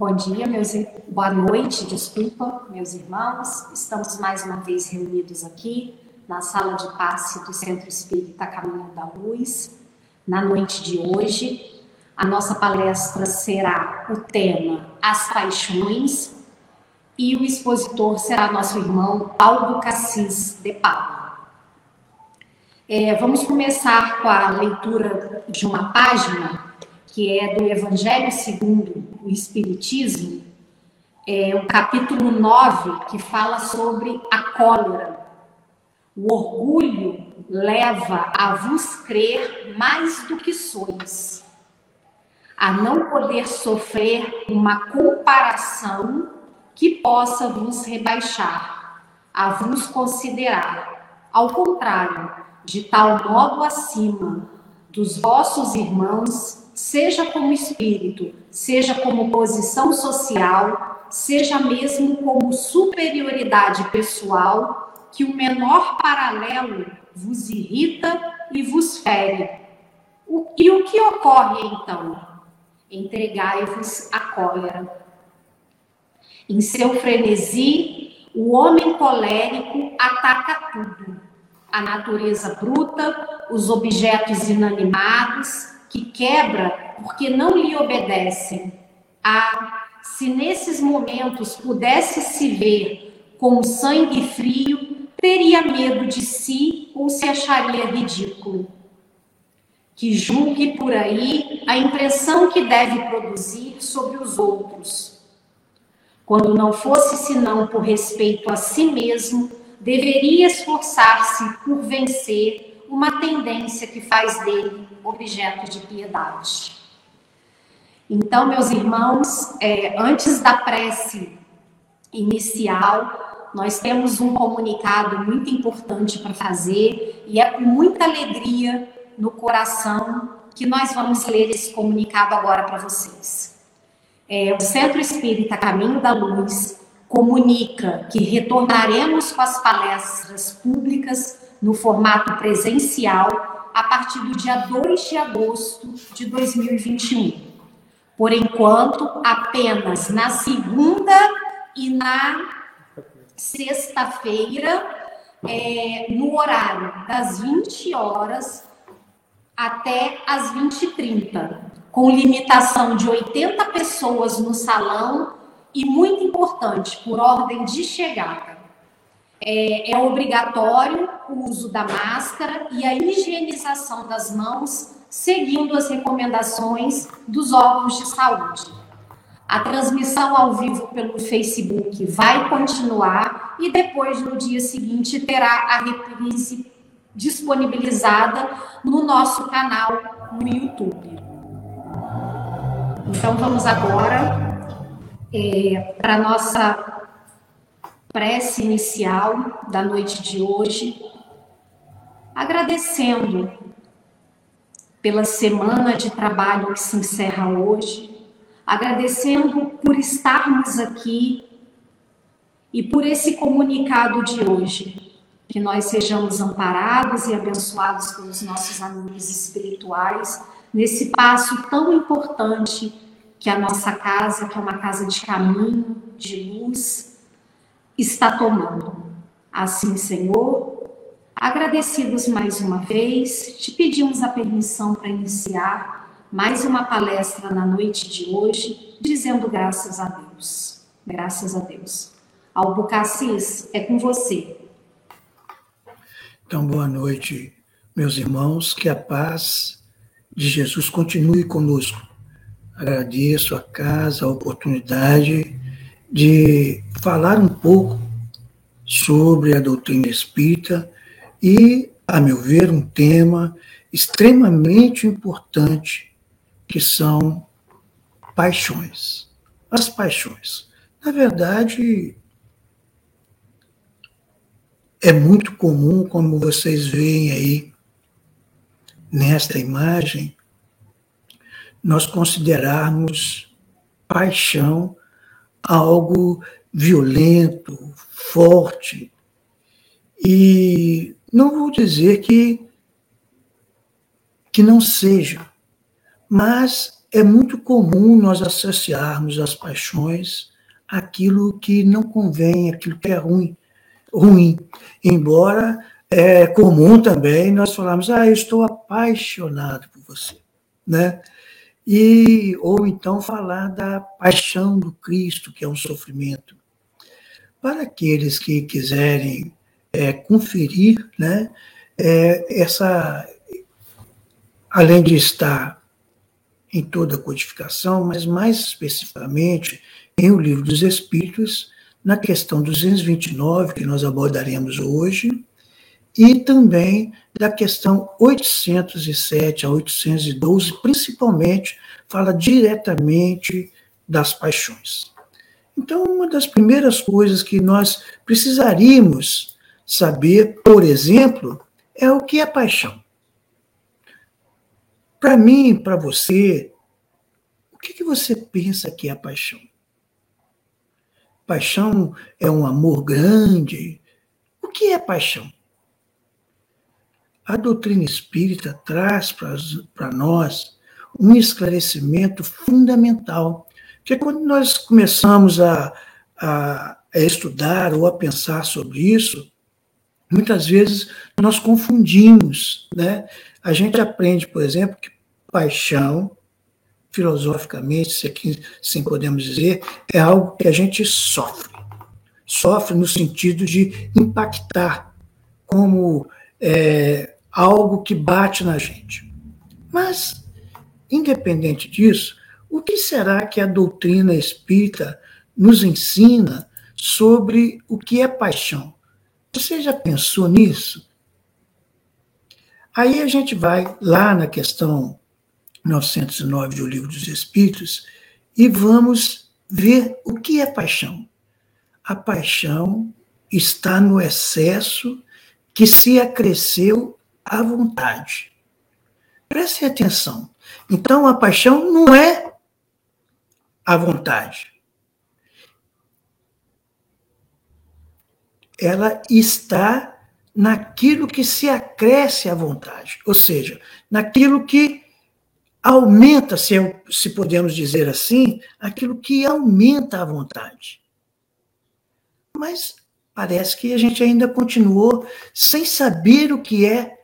Bom dia, meus boa noite, desculpa, meus irmãos. Estamos mais uma vez reunidos aqui na sala de passe do Centro Espírita Caminho da Luz. Na noite de hoje, a nossa palestra será o tema As Paixões e o expositor será nosso irmão Aldo Cassis de Paula. É, vamos começar com a leitura de uma página que é do Evangelho segundo o Espiritismo, é o capítulo 9, que fala sobre a cólera. O orgulho leva a vos crer mais do que sois, a não poder sofrer uma comparação que possa vos rebaixar, a vos considerar, ao contrário, de tal modo acima dos vossos irmãos seja como espírito, seja como posição social, seja mesmo como superioridade pessoal, que o menor paralelo vos irrita e vos fere. O, e o que ocorre então? Entregai-vos à cólera. Em seu frenesi, o homem colérico ataca tudo: a natureza bruta, os objetos inanimados, que quebra porque não lhe obedecem. Ah, se nesses momentos pudesse se ver com sangue frio, teria medo de si ou se acharia ridículo. Que julgue por aí a impressão que deve produzir sobre os outros. Quando não fosse senão por respeito a si mesmo, deveria esforçar-se por vencer uma tendência que faz dele objeto de piedade. Então, meus irmãos, é, antes da prece inicial, nós temos um comunicado muito importante para fazer e é com muita alegria no coração que nós vamos ler esse comunicado agora para vocês. É, o Centro Espírita Caminho da Luz comunica que retornaremos com as palestras públicas no formato presencial a partir do dia 2 de agosto de 2021. Por enquanto, apenas na segunda e na sexta-feira, é, no horário das 20 horas até as 20h30, com limitação de 80 pessoas no salão e, muito importante, por ordem de chegada é, é obrigatório o uso da máscara e a higienização das mãos, seguindo as recomendações dos órgãos de saúde. A transmissão ao vivo pelo Facebook vai continuar e depois, no dia seguinte, terá a reprise disponibilizada no nosso canal no YouTube. Então, vamos agora é, para a nossa prece inicial da noite de hoje, agradecendo pela semana de trabalho que se encerra hoje, agradecendo por estarmos aqui e por esse comunicado de hoje, que nós sejamos amparados e abençoados pelos nossos amigos espirituais nesse passo tão importante que a nossa casa, que é uma casa de caminho, de luz, está tomando. Assim, Senhor, agradecidos mais uma vez, te pedimos a permissão para iniciar mais uma palestra na noite de hoje, dizendo graças a Deus. Graças a Deus. Albucacis, é com você. Então, boa noite, meus irmãos, que a paz de Jesus continue conosco. Agradeço a casa, a oportunidade de falar um pouco sobre a doutrina espírita e, a meu ver, um tema extremamente importante que são paixões. As paixões. Na verdade, é muito comum, como vocês veem aí nesta imagem, nós considerarmos paixão algo violento, forte. E não vou dizer que, que não seja, mas é muito comum nós associarmos as paixões àquilo que não convém, aquilo que é ruim, ruim. Embora é comum também nós falarmos, ah, eu estou apaixonado por você, né? E, ou então falar da paixão do Cristo, que é um sofrimento. Para aqueles que quiserem é, conferir, né, é, essa, além de estar em toda a codificação, mas mais especificamente em O Livro dos Espíritos, na questão 229, que nós abordaremos hoje, e também da questão 807 a 812, principalmente, fala diretamente das paixões. Então, uma das primeiras coisas que nós precisaríamos saber, por exemplo, é o que é paixão. Para mim, para você, o que, que você pensa que é paixão? Paixão é um amor grande? O que é paixão? A doutrina espírita traz para nós um esclarecimento fundamental, que quando nós começamos a, a, a estudar ou a pensar sobre isso, muitas vezes nós confundimos, né? A gente aprende, por exemplo, que paixão, filosoficamente, se aqui sim podemos dizer, é algo que a gente sofre. Sofre no sentido de impactar, como é, algo que bate na gente. Mas, independente disso, o que será que a doutrina espírita nos ensina sobre o que é paixão? Você já pensou nisso? Aí a gente vai lá na questão 909 do Livro dos Espíritos e vamos ver o que é paixão. A paixão está no excesso que se acresceu à vontade. Preste atenção. Então, a paixão não é a vontade. Ela está naquilo que se acresce à vontade, ou seja, naquilo que aumenta, se, se podemos dizer assim, aquilo que aumenta a vontade. Mas parece que a gente ainda continuou sem saber o que é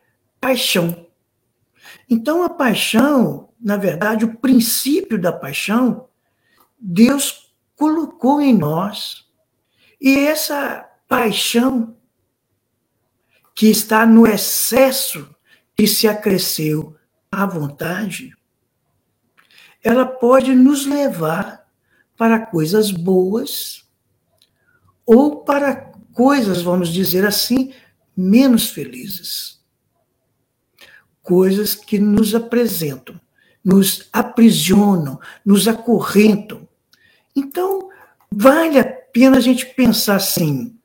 paixão. Então, a paixão, na verdade, o princípio da paixão, Deus colocou em nós. E essa paixão que está no excesso que se acresceu à vontade, ela pode nos levar para coisas boas ou para coisas, vamos dizer assim, menos felizes coisas que nos apresentam, nos aprisionam, nos acorrentam. Então, vale a pena a gente pensar assim: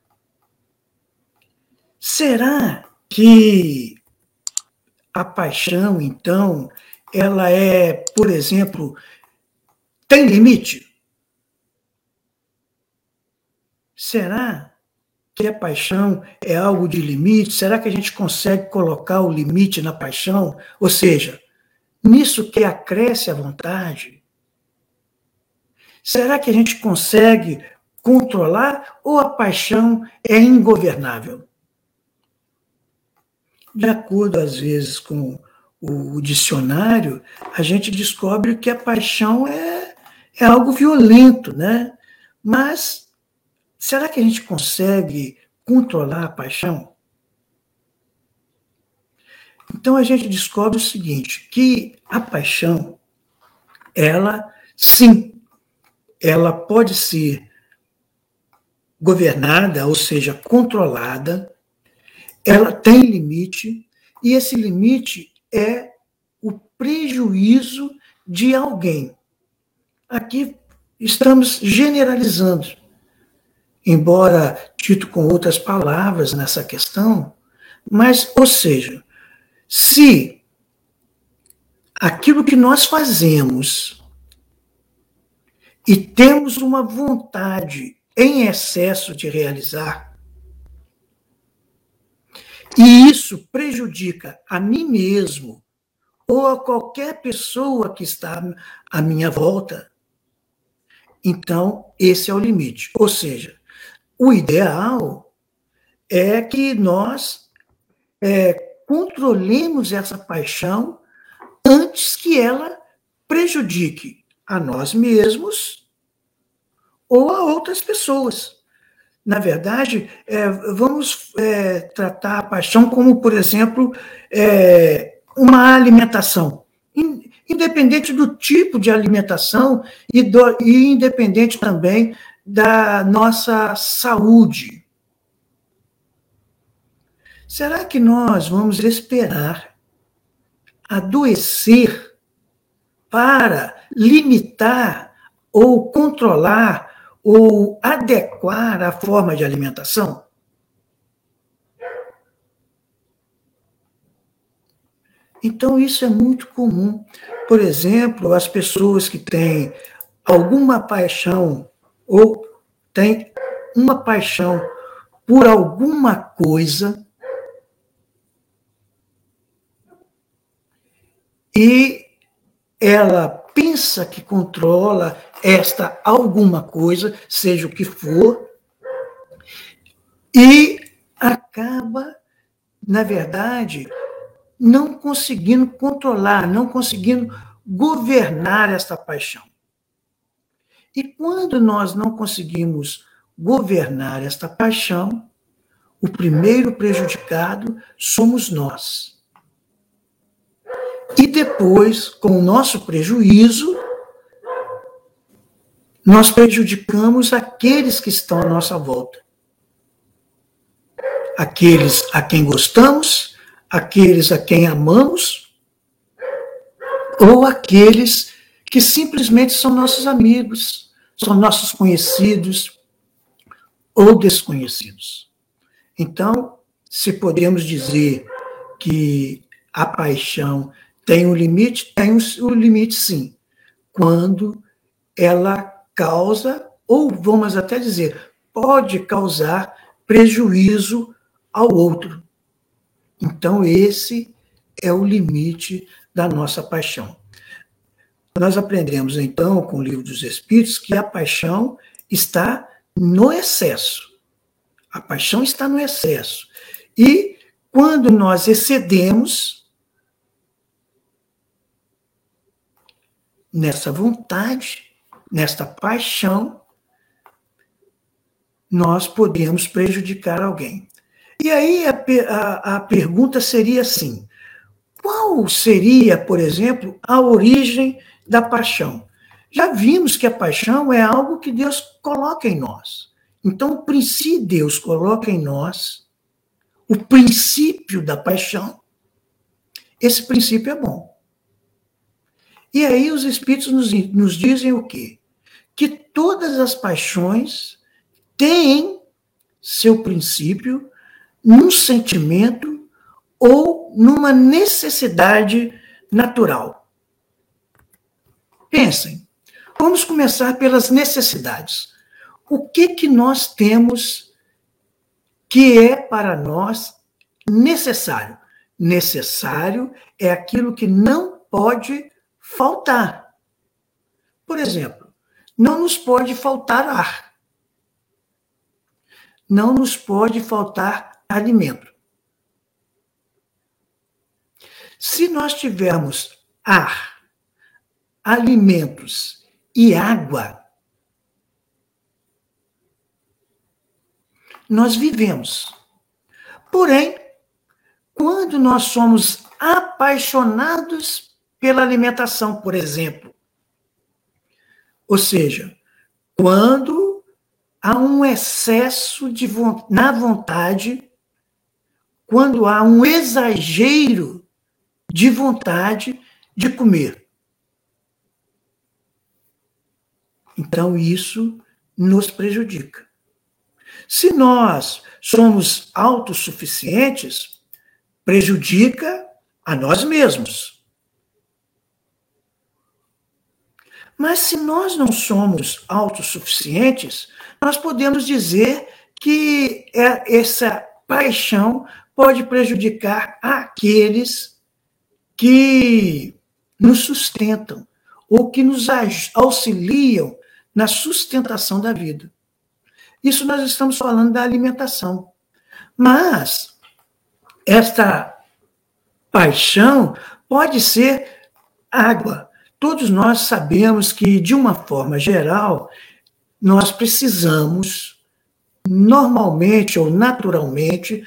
será que a paixão, então, ela é, por exemplo, tem limite? Será que a paixão é algo de limite? Será que a gente consegue colocar o limite na paixão? Ou seja, nisso que acresce a vontade? Será que a gente consegue controlar ou a paixão é ingovernável? De acordo, às vezes, com o dicionário, a gente descobre que a paixão é, é algo violento, né? Mas Será que a gente consegue controlar a paixão? Então a gente descobre o seguinte, que a paixão, ela sim, ela pode ser governada, ou seja, controlada, ela tem limite, e esse limite é o prejuízo de alguém. Aqui estamos generalizando embora dito com outras palavras nessa questão, mas, ou seja, se aquilo que nós fazemos e temos uma vontade em excesso de realizar, e isso prejudica a mim mesmo ou a qualquer pessoa que está à minha volta, então esse é o limite. Ou seja, o ideal é que nós é, controlemos essa paixão antes que ela prejudique a nós mesmos ou a outras pessoas. Na verdade, é, vamos é, tratar a paixão como, por exemplo, é, uma alimentação. Independente do tipo de alimentação e, do, e independente também da nossa saúde. Será que nós vamos esperar adoecer para limitar ou controlar ou adequar a forma de alimentação? Então, isso é muito comum. Por exemplo, as pessoas que têm alguma paixão ou têm uma paixão por alguma coisa e ela pensa que controla esta alguma coisa, seja o que for, e acaba, na verdade, não conseguindo controlar, não conseguindo governar esta paixão. E quando nós não conseguimos governar esta paixão, o primeiro prejudicado somos nós. E depois, com o nosso prejuízo, nós prejudicamos aqueles que estão à nossa volta. Aqueles a quem gostamos, aqueles a quem amamos, ou aqueles que simplesmente são nossos amigos, são nossos conhecidos ou desconhecidos. Então, se podemos dizer que a paixão tem um limite? Tem um limite, sim. Quando ela causa, ou vamos até dizer, pode causar prejuízo ao outro. Então, esse é o limite da nossa paixão. Nós aprendemos, então, com o livro dos Espíritos, que a paixão está no excesso. A paixão está no excesso. E quando nós excedemos nessa vontade, nesta paixão, nós podemos prejudicar alguém. E aí a, a, a pergunta seria assim: qual seria, por exemplo, a origem da paixão? Já vimos que a paixão é algo que Deus coloca em nós. Então, se Deus coloca em nós o princípio da paixão, esse princípio é bom. E aí os Espíritos nos, nos dizem o quê? que todas as paixões têm seu princípio num sentimento ou numa necessidade natural. Pensem, vamos começar pelas necessidades. O que que nós temos que é para nós necessário? Necessário é aquilo que não pode faltar. Por exemplo, não nos pode faltar ar. Não nos pode faltar alimento. Se nós tivermos ar, alimentos e água, nós vivemos. Porém, quando nós somos apaixonados pela alimentação, por exemplo, ou seja, quando há um excesso de na vontade, quando há um exagero de vontade de comer. Então, isso nos prejudica. Se nós somos autossuficientes, prejudica a nós mesmos. Mas se nós não somos autossuficientes, nós podemos dizer que é, essa paixão pode prejudicar aqueles que nos sustentam ou que nos auxiliam na sustentação da vida. Isso nós estamos falando da alimentação. Mas esta paixão pode ser água. Todos nós sabemos que, de uma forma geral, nós precisamos, normalmente ou naturalmente,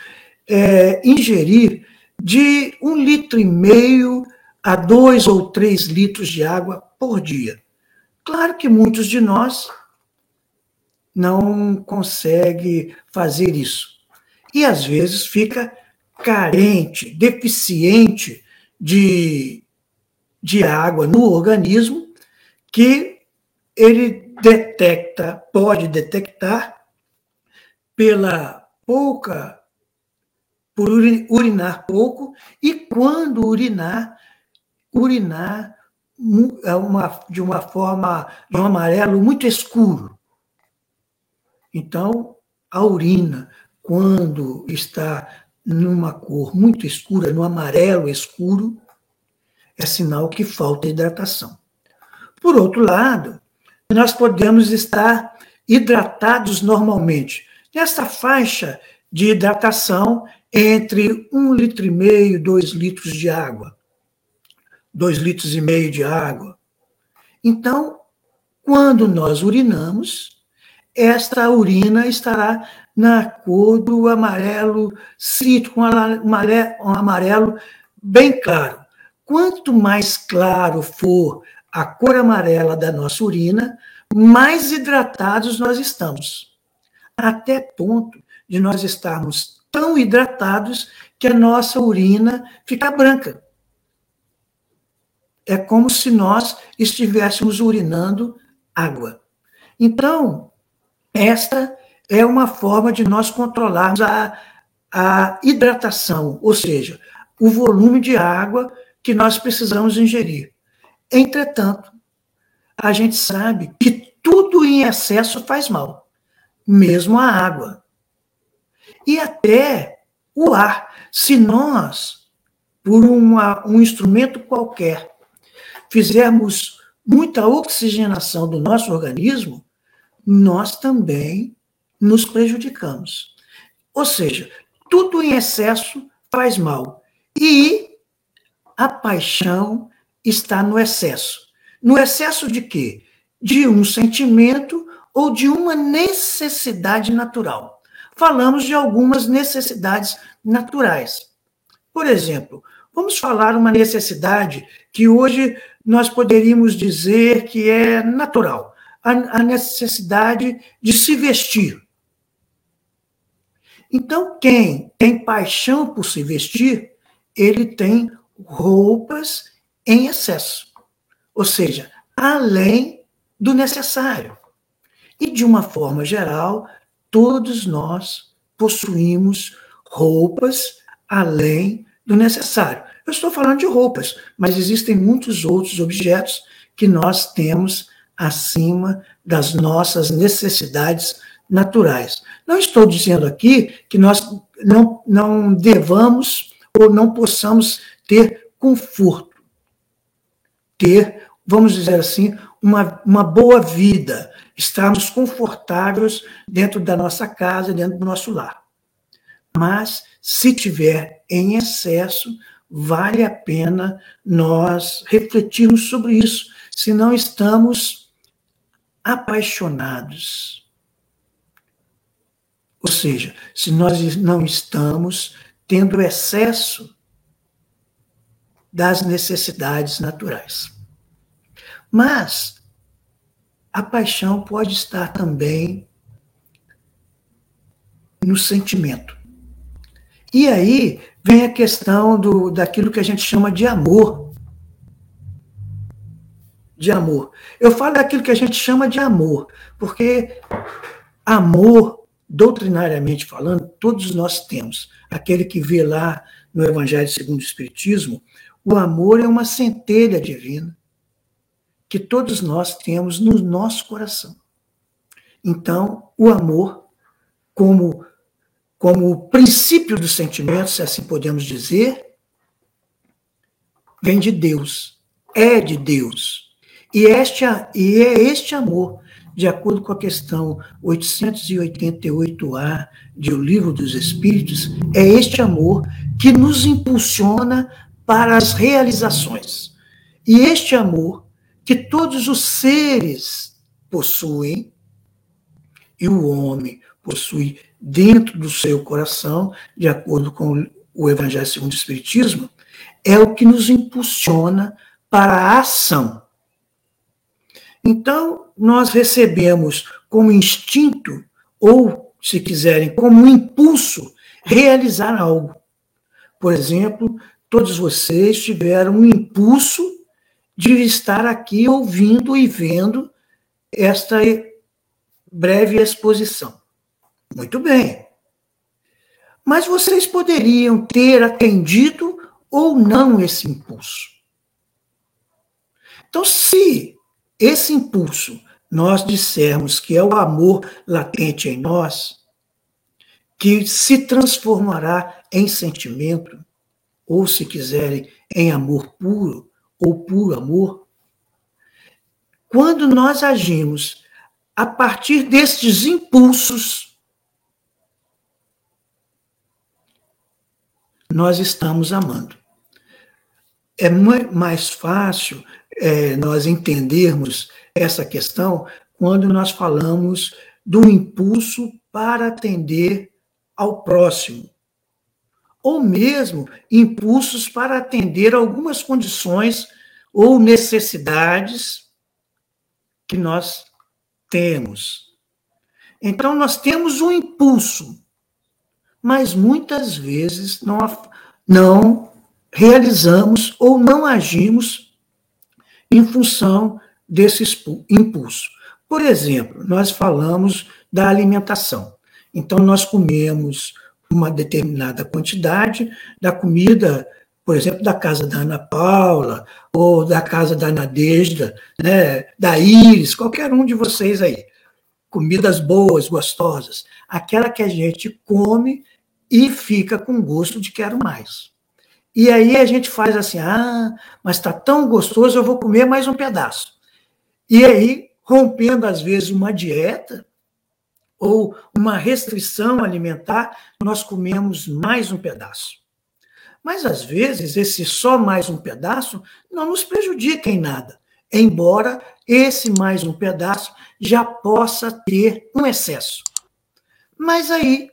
é, ingerir de um litro e meio a dois ou três litros de água por dia. Claro que muitos de nós não conseguem fazer isso. E às vezes fica carente, deficiente de, de água no organismo, que ele detecta, pode detectar pela pouca, por urinar pouco, e quando urinar, urinar uma, de uma forma, de um amarelo muito escuro. Então, a urina, quando está numa cor muito escura, no amarelo escuro, é sinal que falta hidratação. Por outro lado, nós podemos estar hidratados normalmente. Nessa faixa de hidratação entre um litro e meio, dois litros de água dois litros e meio de água. Então, quando nós urinamos, esta urina estará na cor do amarelo cítrico, um amarelo, amarelo bem claro. Quanto mais claro for a cor amarela da nossa urina, mais hidratados nós estamos. Até ponto de nós estarmos tão hidratados que a nossa urina fica branca é como se nós estivéssemos urinando água. Então, esta é uma forma de nós controlarmos a, a hidratação, ou seja, o volume de água que nós precisamos ingerir. Entretanto, a gente sabe que tudo em excesso faz mal, mesmo a água. E até o ar. Se nós, por uma, um instrumento qualquer, fizermos muita oxigenação do nosso organismo, nós também nos prejudicamos. Ou seja, tudo em excesso faz mal. E a paixão está no excesso. No excesso de quê? De um sentimento ou de uma necessidade natural. Falamos de algumas necessidades naturais. Por exemplo, vamos falar uma necessidade que hoje nós poderíamos dizer que é natural a, necessidade de se vestir. Então, quem tem paixão por se vestir, ele tem roupas em excesso, ou seja, além do necessário. E, de uma forma geral, todos nós possuímos roupas além do necessário. Eu estou falando de roupas, mas existem muitos outros objetos que nós temos acima das nossas necessidades naturais. Não estou dizendo aqui que nós não, não devamos ou não possamos ter conforto, ter, vamos dizer assim, uma, uma boa vida, estarmos confortáveis dentro da nossa casa, dentro do nosso lar. Mas, se tiver em excesso, vale a pena nós refletirmos sobre isso, se não estamos apaixonados. Ou seja, se nós não estamos tendo excesso das necessidades naturais. Mas a paixão pode estar também no sentimento. E aí vem a questão do, daquilo que a gente chama de amor. De amor. Eu falo daquilo que a gente chama de amor, porque amor, doutrinariamente falando, todos nós temos. Aquele que vê lá no Evangelho segundo o Espiritismo, o amor é uma centelha divina que todos nós temos no nosso coração. Então, o amor, como como o princípio do sentimento, se assim podemos dizer, vem de Deus, é de Deus. E, este, e é este amor, de acordo com a questão 888A de O Livro dos Espíritos, é este amor que nos impulsiona para as realizações. E este amor que todos os seres possuem, e o homem possui dentro do seu coração, de acordo com o Evangelho segundo o Espiritismo, é o que nos impulsiona para a ação. Então, nós recebemos como instinto, ou, se quiserem, como impulso, realizar algo. Por exemplo, todos vocês tiveram um impulso de estar aqui ouvindo e vendo esta breve exposição. Muito bem. Mas vocês poderiam ter atendido ou não esse impulso. Então, se esse impulso nós dissermos que é o amor latente em nós, que se transformará em sentimento, ou se quiserem, em amor puro, ou puro amor, quando nós agimos a partir destes impulsos, nós estamos amando. É mais fácil é, nós entendermos essa questão quando nós falamos do impulso para atender ao próximo, ou mesmo impulsos para atender algumas condições ou necessidades que nós temos. Então, nós temos um impulso, mas muitas vezes não, não realizamos ou não agimos em função desse impulso. Por exemplo, nós falamos da alimentação. Então, nós comemos uma determinada quantidade da comida, por exemplo, da casa da Ana Paula, ou da casa da Nadejda, né, da Iris, qualquer um de vocês aí. Comidas boas, gostosas. Aquela que a gente come e fica com gosto de quero mais. E aí a gente faz assim, ah, mas está tão gostoso, eu vou comer mais um pedaço. E aí, rompendo às vezes uma dieta ou uma restrição alimentar, nós comemos mais um pedaço. Mas às vezes esse só mais um pedaço não nos prejudica em nada, embora esse mais um pedaço já possa ter um excesso. Mas aí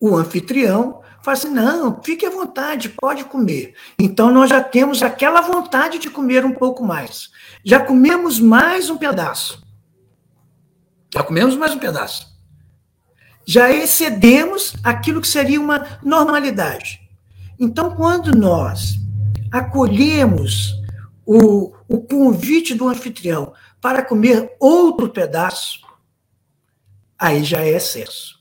o anfitrião fala assim: não, fique à vontade, pode comer. Então nós já temos aquela vontade de comer um pouco mais. Já comemos mais um pedaço. Já comemos mais um pedaço. Já excedemos aquilo que seria uma normalidade. Então, quando nós acolhemos o, o convite do anfitrião para comer outro pedaço, aí já é excesso.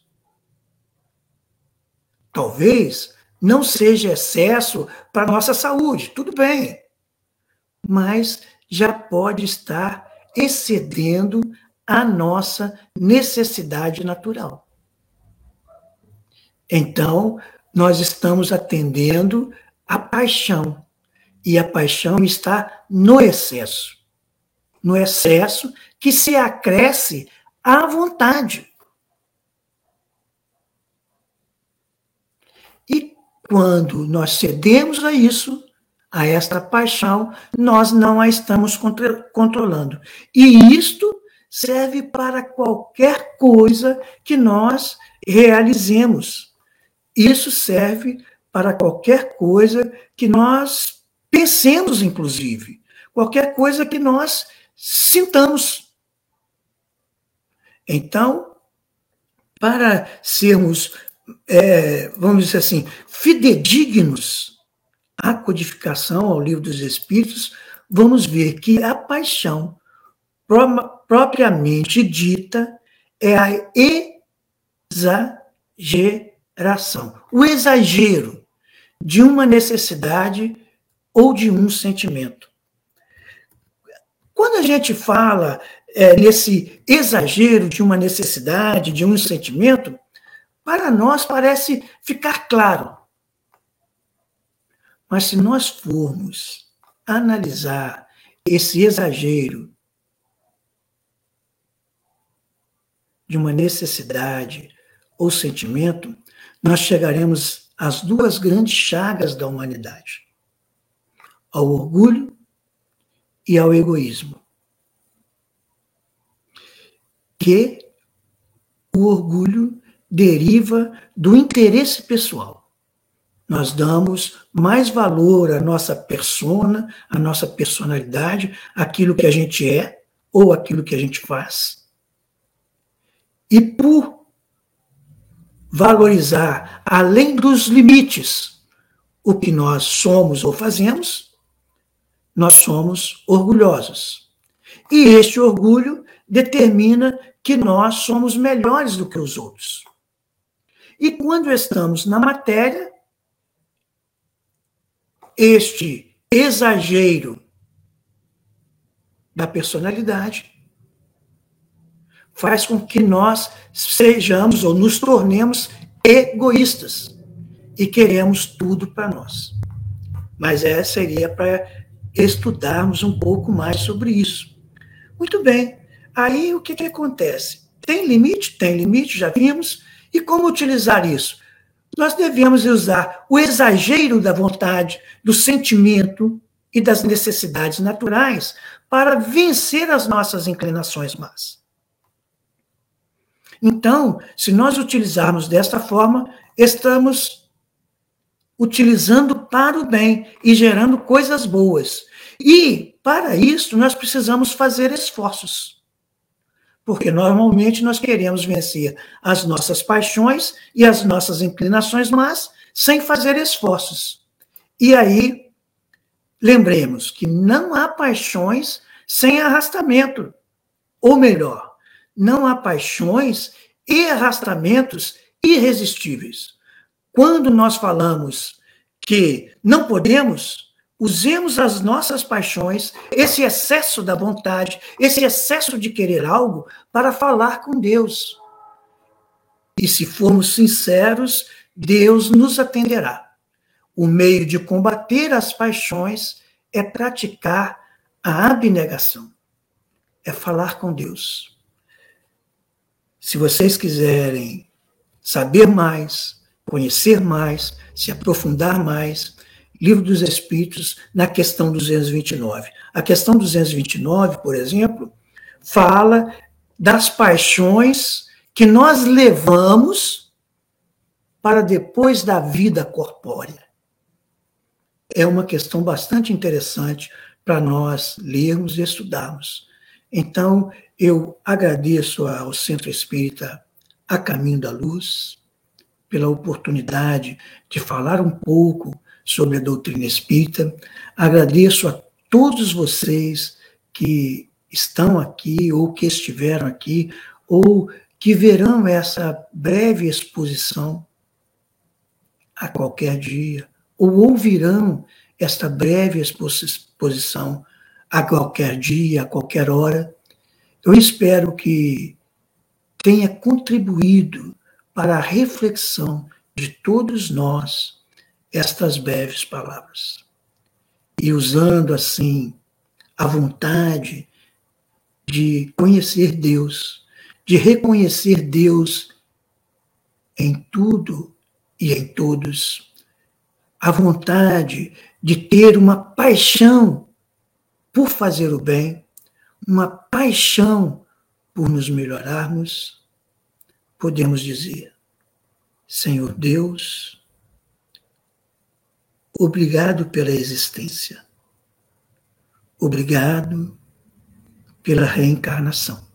Talvez não seja excesso para nossa saúde, tudo bem, mas já pode estar excedendo a nossa necessidade natural. Então, nós estamos atendendo a paixão, e a paixão está no excesso. No excesso que se acresce à vontade. Quando nós cedemos a isso, a esta paixão, nós não a estamos controlando. E isto serve para qualquer coisa que nós realizemos. Isso serve para qualquer coisa que nós pensemos, inclusive. Qualquer coisa que nós sintamos. Então, para sermos é, vamos dizer assim, fidedignos à codificação, ao livro dos Espíritos, vamos ver que a paixão propriamente dita é a exageração, o exagero de uma necessidade ou de um sentimento. Quando a gente fala é, nesse exagero de uma necessidade, de um sentimento, para nós parece ficar claro. Mas se nós formos analisar esse exagero de uma necessidade ou sentimento, nós chegaremos às duas grandes chagas da humanidade: ao orgulho e ao egoísmo. Que o orgulho deriva do interesse pessoal. Nós damos mais valor à nossa persona, à nossa personalidade, aquilo que a gente é ou aquilo que a gente faz. E por valorizar além dos limites o que nós somos ou fazemos, nós somos orgulhosos. E este orgulho determina que nós somos melhores do que os outros. E quando estamos na matéria, este exagero da personalidade faz com que nós sejamos ou nos tornemos egoístas e queremos tudo para nós. Mas essa seria para estudarmos um pouco mais sobre isso. Muito bem. Aí o que, que acontece? Tem limite? Tem limite, já vimos. E como utilizar isso? Nós devemos usar o exagero da vontade, do sentimento e das necessidades naturais para vencer as nossas inclinações más. Então, se nós utilizarmos desta forma, estamos utilizando para o bem e gerando coisas boas. E, para isso, nós precisamos fazer esforços porque normalmente nós queremos vencer as nossas paixões e as nossas inclinações, mas sem fazer esforços. E aí, lembremos que não há paixões sem arrastamento. Ou melhor, não há paixões e arrastamentos irresistíveis. Quando nós falamos que não podemos, Usemos as nossas paixões, esse excesso da vontade, esse excesso de querer algo, para falar com Deus. E se formos sinceros, Deus nos atenderá. O meio de combater as paixões é praticar a abnegação, é falar com Deus. Se vocês quiserem saber mais, conhecer mais, se aprofundar mais, Livro dos Espíritos, na questão 229. A questão 229, por exemplo, fala das paixões que nós levamos para depois da vida corpórea. É uma questão bastante interessante para nós lermos e estudarmos. Então, eu agradeço ao Centro Espírita A Caminho da Luz pela oportunidade de falar um pouco sobre a doutrina espírita. Agradeço a todos vocês que estão aqui, ou que estiveram aqui, ou que verão essa breve exposição a qualquer dia, ou ouvirão esta breve exposição a qualquer dia, a qualquer hora. Eu espero que tenha contribuído para a reflexão de todos nós estas breves palavras. E usando assim a vontade de conhecer Deus, de reconhecer Deus em tudo e em todos, a vontade de ter uma paixão por fazer o bem, uma paixão por nos melhorarmos, podemos dizer: Senhor Deus, Obrigado pela existência. Obrigado pela reencarnação.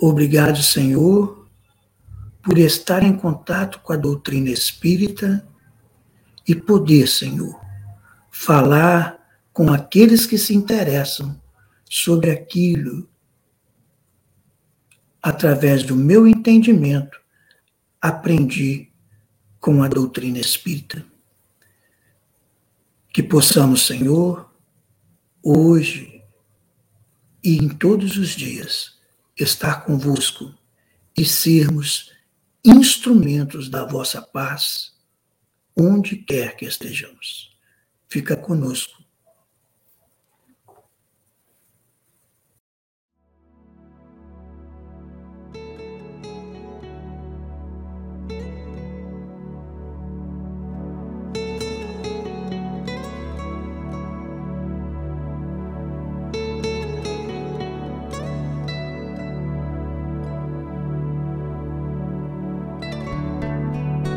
Obrigado, Senhor, por estar em contato com a doutrina espírita e poder, Senhor, falar com aqueles que se interessam sobre aquilo através do meu entendimento, aprendi com a doutrina espírita. Que possamos, Senhor, hoje e em todos os dias, estar convosco e sermos instrumentos da vossa paz, onde quer que estejamos. Fica conosco